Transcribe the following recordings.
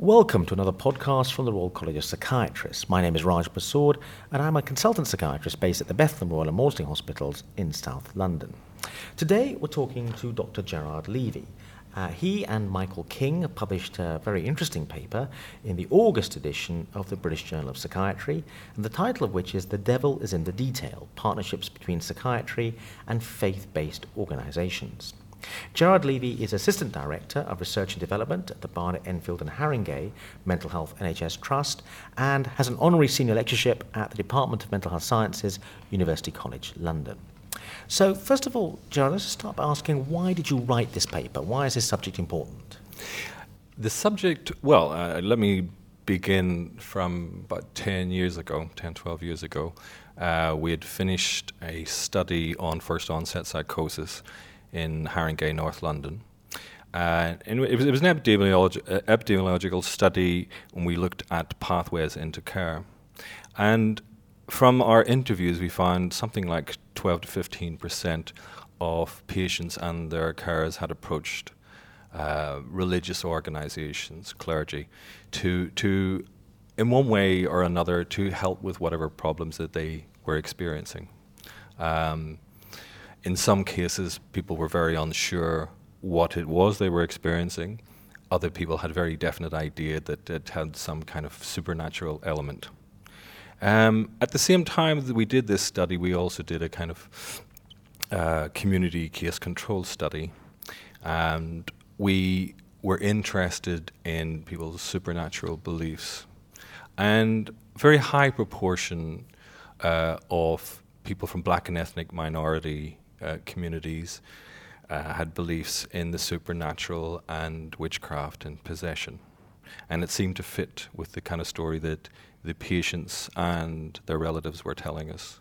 Welcome to another podcast from the Royal College of Psychiatrists. My name is Raj Persaud, and I'm a consultant psychiatrist based at the Bethlem Royal and Maudsley Hospitals in South London. Today, we're talking to Dr. Gerard Leavey. Uh, he and Michael King published a very interesting paper in the August edition of the British Journal of Psychiatry, and the title of which is The Devil is in the Detail Partnerships Between Psychiatry and Faith Based Organizations. Gerard Leavey is Assistant Director of Research and Development at the Barnet Enfield and Haringey Mental Health NHS Trust and has an honorary senior lectureship at the Department of Mental Health Sciences, University College London. So, first of all, Gerard, let's start by asking why did you write this paper? Why is this subject important? The subject, well, uh, let me begin from about 10 years ago, 10, 12 years ago. Uh, we had finished a study on first onset psychosis in Haringey, North London. Uh, and it was, it was an uh, epidemiological study when we looked at pathways into care. And from our interviews, we found something like 12 to 15 percent of patients and their carers had approached uh, religious organizations, clergy, to, to, in one way or another, to help with whatever problems that they were experiencing. Um, in some cases, people were very unsure what it was they were experiencing. Other people had a very definite idea that it had some kind of supernatural element. Um, at the same time that we did this study, we also did a kind of uh, community case control study. And we were interested in people's supernatural beliefs. And a very high proportion uh, of people from black and ethnic minority uh, communities uh, had beliefs in the supernatural and witchcraft and possession. And it seemed to fit with the kind of story that the patients and their relatives were telling us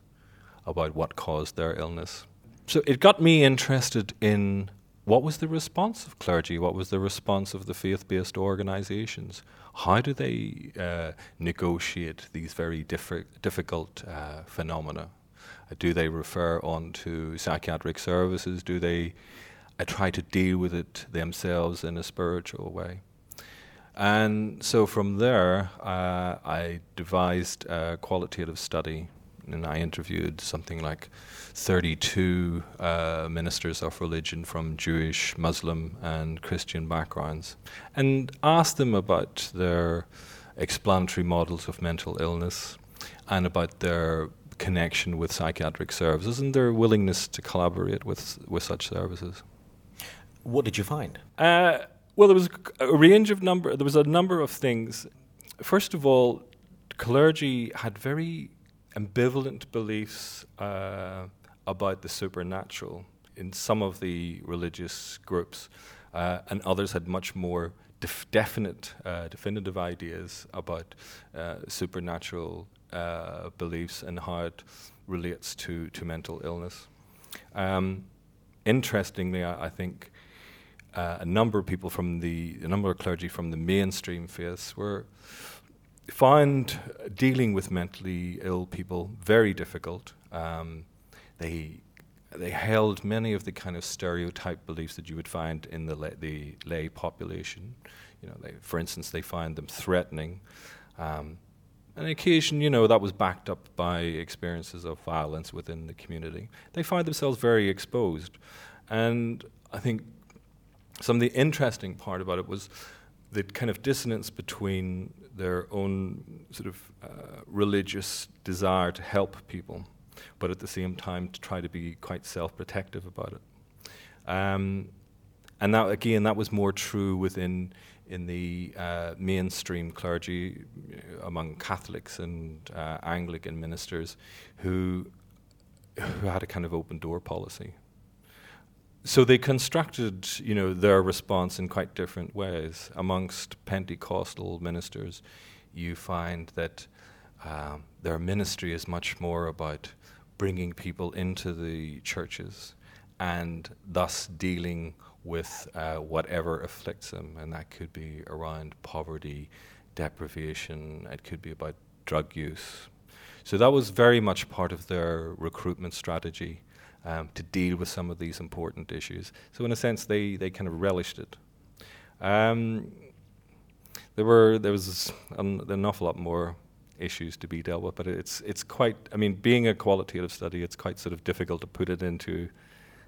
about what caused their illness. So it got me interested in what was the response of clergy, what was the response of the faith based organizations, how do they uh, negotiate these very diffi- difficult uh, phenomena do they refer on to psychiatric services? Do they uh, try to deal with it themselves in a spiritual way? And so from there, uh, I devised a qualitative study, and I interviewed something like 32 uh, ministers of religion from Jewish, Muslim, and Christian backgrounds, and asked them about their explanatory models of mental illness and about their connection with psychiatric services and their willingness to collaborate with, with such services. What did you find? Uh, well, there was a range of number. There was a number of things. First of all, clergy had very ambivalent beliefs uh, about the supernatural in some of the religious groups, uh, and others had much more def- definite, uh, definitive ideas about uh, supernatural uh, beliefs and how it relates to, to mental illness. Um, interestingly, I, I think uh, a number of people from the, a number of clergy from the mainstream faiths were found dealing with mentally ill people very difficult. Um, they they held many of the kind of stereotype beliefs that you would find in the lay, the lay population. You know, they, for instance, they find them threatening. Um, on occasion, you know, that was backed up by experiences of violence within the community. They find themselves very exposed. And I think some of the interesting part about it was the kind of dissonance between their own sort of uh, religious desire to help people, but at the same time to try to be quite self protective about it. Um, and that, again, that was more true within in the uh, mainstream clergy among Catholics and uh, Anglican ministers who who had a kind of open door policy. So they constructed, you know, their response in quite different ways. Amongst Pentecostal ministers, you find that um, their ministry is much more about bringing people into the churches and thus dealing with uh, whatever afflicts them, and that could be around poverty, deprivation, it could be about drug use. So that was very much part of their recruitment strategy um, to deal with some of these important issues. So, in a sense, they, they kind of relished it. Um, there were there was an, an awful lot more issues to be dealt with, but it's it's quite. I mean, being a qualitative study, it's quite sort of difficult to put it into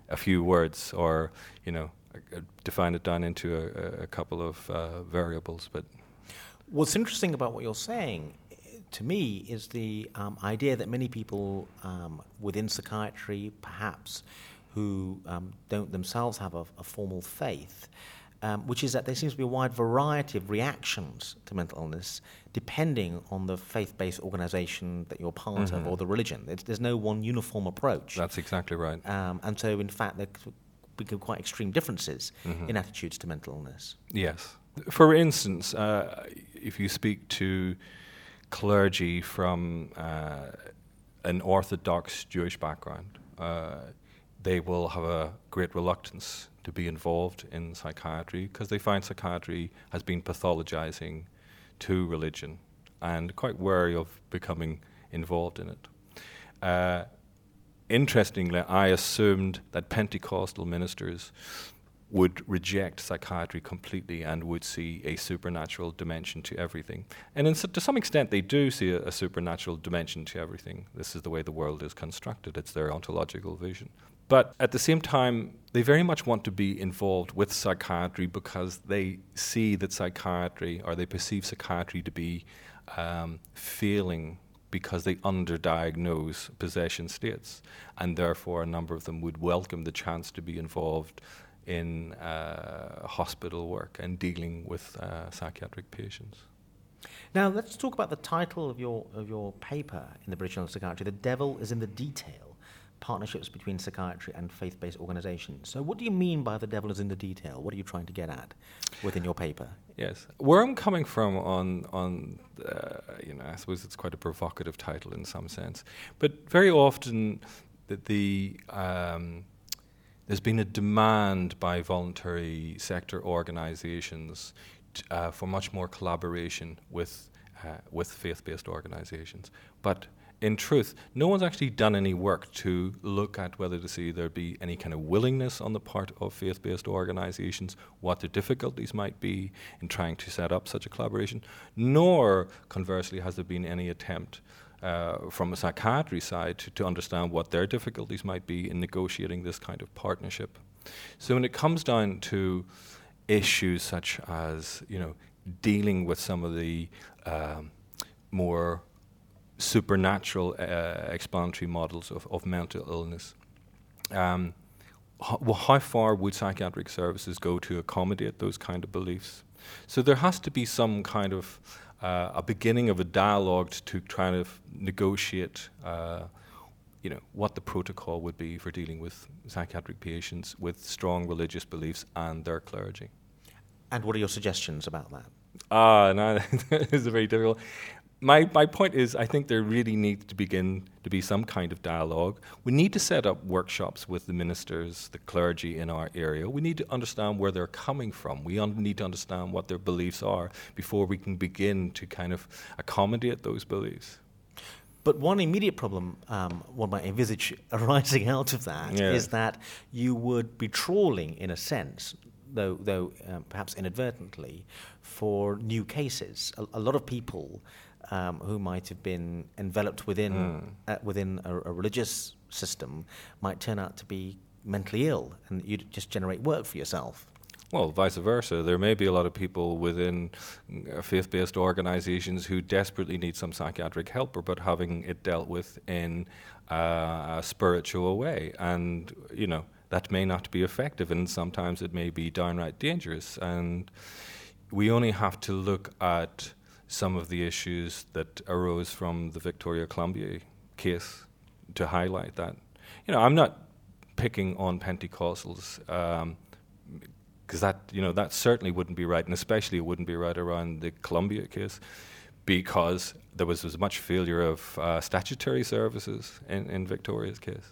a few words or you know define it down into a, a couple of uh, variables. But what's interesting about what you're saying to me is the um, idea that many people um, within psychiatry, perhaps, who um, don't themselves have a, a formal faith, um, which is that there seems to be a wide variety of reactions to mental illness depending on the faith based organization that you're part mm-hmm. of or the religion. It's, there's no one uniform approach. That's exactly right. Um, and so, in fact, there become quite extreme differences mm-hmm. in attitudes to mental illness. Yes. For instance, uh, if you speak to clergy from uh, an Orthodox Jewish background, uh, they will have a great reluctance to be involved in psychiatry because they find psychiatry has been pathologizing to religion and quite wary of becoming involved in it. Interestingly, I assumed that Pentecostal ministers would reject psychiatry completely and would see a supernatural dimension to everything. And so, to some extent, they do see a, a, supernatural dimension to everything. This is the way the world is constructed, it's their ontological vision. But at the same time, they very much want to be involved with psychiatry because they see that psychiatry, or they perceive psychiatry to be um, failing because they underdiagnose possession states. And therefore, a number of them would welcome the chance to be involved in uh, hospital work and dealing with uh, psychiatric patients. Now, let's talk about the title of your, of your paper in the British Journal of Psychiatry The Devil is in the Detail partnerships between psychiatry and faith based organizations. So, what do you mean by the devil is in the detail? What are you trying to get at within your paper? Yes. Where I'm coming from on, on uh, you know, I suppose it's quite a provocative title in some sense, but very often the, the um, there's been a demand by voluntary sector organizations t- uh, for much more collaboration with, uh, with faith based organizations. But in truth, no one's actually done any work to look at whether to see there be any kind of willingness on the part of faith based organizations, what the difficulties might be in trying to set up such a collaboration, nor, conversely, has there been any attempt. Uh, from a psychiatry side to, to understand what their difficulties might be in negotiating this kind of partnership. So when it comes down to issues such as you know dealing with some of the um, more supernatural uh, explanatory models of, of mental illness. Um, how, how far would psychiatric services go to accommodate those kind of beliefs? So there has to be some kind of uh, a beginning of a dialogue to try to negotiate, uh, you know, what the protocol would be for dealing with psychiatric patients with strong religious beliefs and their clergy. And what are your suggestions about that? Ah, uh, no, it's very difficult my, my point is, I think there really needs to begin to be some kind of dialogue. We need to set up workshops with the ministers, the clergy in our area. We need to understand where they're coming from. We un- need to understand what their beliefs are before we can begin to kind of accommodate those beliefs. But one immediate problem um, one might envisage arising out of that yeah. is that you would be trawling, in a sense, though, though um, perhaps inadvertently, for new cases. A, a lot of people um, who might have been enveloped within mm. uh, within a, a, religious system might turn out to be mentally ill, and you just generate work for yourself. Well, vice versa. There may be a lot of people within uh, faith based organizations who desperately need some psychiatric help, but having it dealt with in uh, a spiritual way. And, you know, that may not be effective, and sometimes it may be downright dangerous. And we only have to look at some of the issues that arose from the Victoria Climbié case to highlight that. You know, I'm not picking on Pentecostals because um, that you know that certainly wouldn't be right, and especially it wouldn't be right around the Climbié case because there was as much failure of uh, statutory services in, in Victoria's case.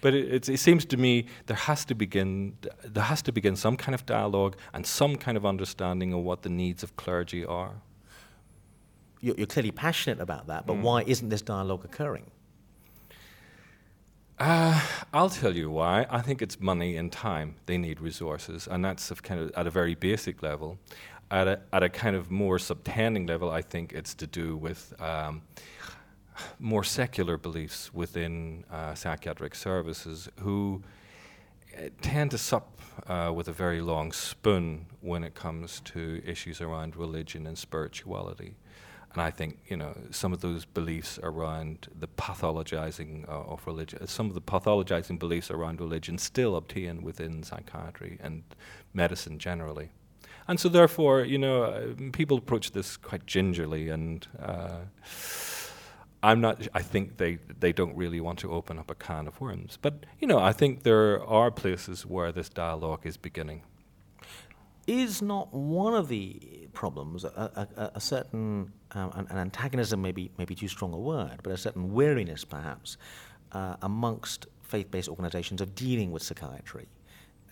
But it, it, seems to me there has to begin there has to begin some kind of dialogue and some kind of understanding of what the needs of clergy are you're, you're clearly passionate about that, but mm. why isn't this dialogue occurring? Uh, I'll tell you why. I think it's money and time. They need resources, and that's kind of at a very basic level. at a, at a kind of more subtending level, I think it's to do with um, more secular beliefs within uh, psychiatric services who uh, tend to sup uh, with a very long spoon when it comes to issues around religion and spirituality. And I think you know some of those beliefs around the pathologizing uh, of religion, some of the pathologizing beliefs around religion still obtain within psychiatry and medicine generally. And so, therefore, you know, uh, people approach this quite gingerly, and uh, I'm not. I think they they don't really want to open up a can of worms. But you know, I think there are places where this dialogue is beginning is not one of the problems a, a, a certain um, an, an, antagonism, maybe maybe too strong a word, but a certain weariness, perhaps, uh, amongst faith-based organisations of dealing with psychiatry,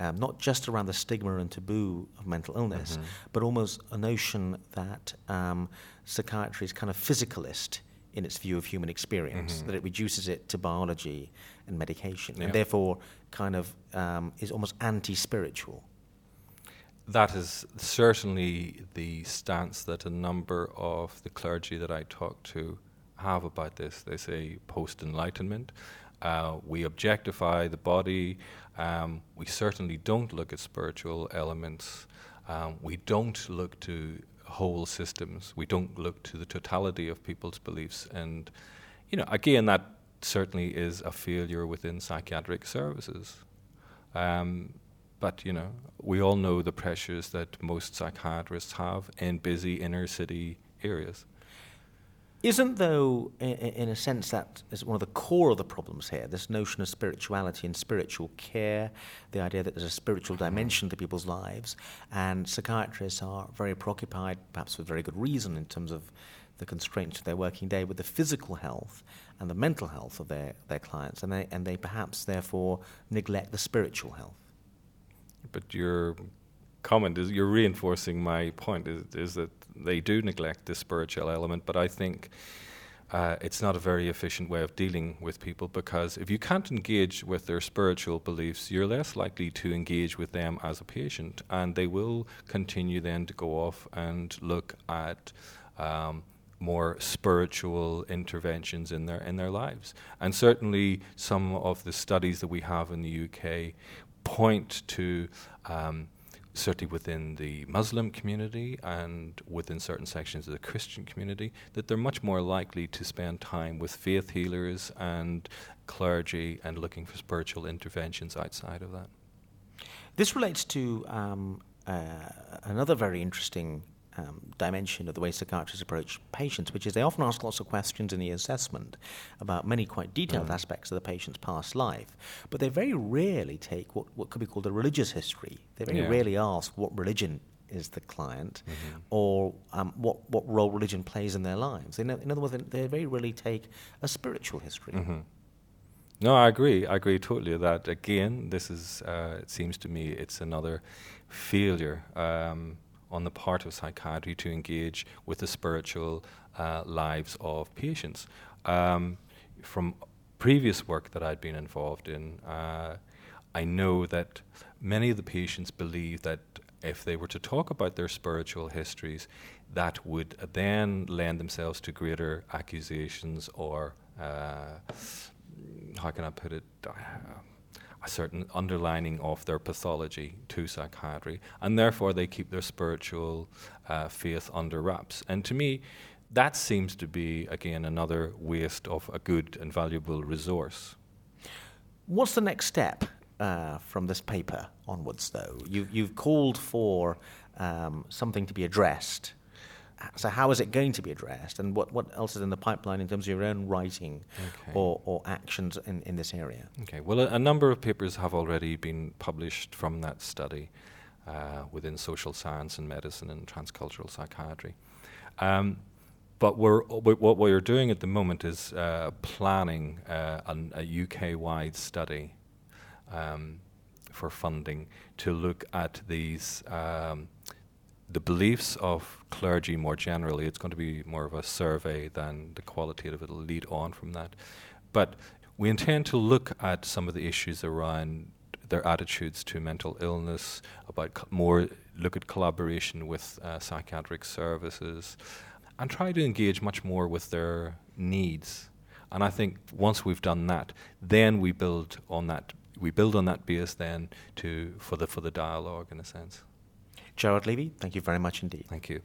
um, not just around the stigma and taboo of mental illness, mm-hmm. but almost a notion that um, psychiatry is kind of physicalist in its view of human experience, mm-hmm. that it reduces it to biology and medication, and therefore kind of um, is almost anti-spiritual that is certainly the stance that a number of the clergy that I talk to have about this. They say post enlightenment. Uh, we objectify the body. Um, we certainly don't look at spiritual elements. Um, we don't look to whole systems. We don't look to the totality of people's beliefs. And, you know, again, that certainly is a failure within psychiatric services. Um, but you know, we all know the pressures that most psychiatrists have in busy inner city areas. Isn't, though, in, a sense, that is one of the core of the problems here this notion of spirituality and spiritual care, the idea that there's a spiritual dimension to people's lives, and psychiatrists are very preoccupied, perhaps with very good reason, in terms of the constraints of their working day, with the physical health and the mental health of their, their clients, and they, and they perhaps therefore neglect the spiritual health but your comment is you're reinforcing my point is, is that they do neglect the spiritual element, but I think uh, it's not a very efficient way of dealing with people because if you can't engage with their spiritual beliefs, you're less likely to engage with them as a patient, and they will continue then to go off and look at. Um, more spiritual interventions in their in their lives, and certainly some of the studies that we have in the UK point to um, certainly within the Muslim community and within certain sections of the Christian community, that they're much more likely to spend time with faith healers and clergy and looking for spiritual interventions outside of that. This relates to um, uh, another very interesting um, dimension of the way psychiatrists approach patients, which is they often ask lots of questions in the assessment about many quite detailed mm. aspects of the patient's past life, but they very rarely take what, what could be called a religious history. They very yeah. rarely ask what religion is the client mm-hmm. or um, what, what role religion plays in their lives. In, in other words, they very rarely take a spiritual history. Mm-hmm. No, I agree. I agree totally that again, this is, uh, it seems to me, it's another failure. Um, on the part of psychiatry to engage with the spiritual uh, lives of patients. Um, from previous work that I'd been involved in, uh, I know that many of the patients believe that if they were to talk about their spiritual histories, that would then lend themselves to greater accusations or, uh, how can I put it? A certain underlining of their pathology to psychiatry, and therefore they keep their spiritual uh, faith under wraps. And to me, that seems to be, again, another waste of a good and valuable resource. What's the next step uh, from this paper onwards, though? You, you've called for um, something to be addressed so how is it going to be addressed, and what, what else is in the pipeline in terms of your own writing okay. or, or actions in, in this area? Okay, well, a, a, number of papers have already been published from that study uh, within social science and medicine and transcultural psychiatry. Um, but we're, what we're doing at the moment is uh, planning uh, an, a UK wide study um, for funding to look at these. Um, the beliefs of clergy more generally, it's going to be more of a survey than the qualitative. It'll lead on from that. But we intend to look at some of the issues around their attitudes to mental illness, about more look at collaboration with uh, psychiatric services, and try to engage much more with their needs. And I think once we've done that, then we build on that. We build on that base then to for the for the dialogue in a sense. Gerard Leavey, thank you very much indeed. Thank you.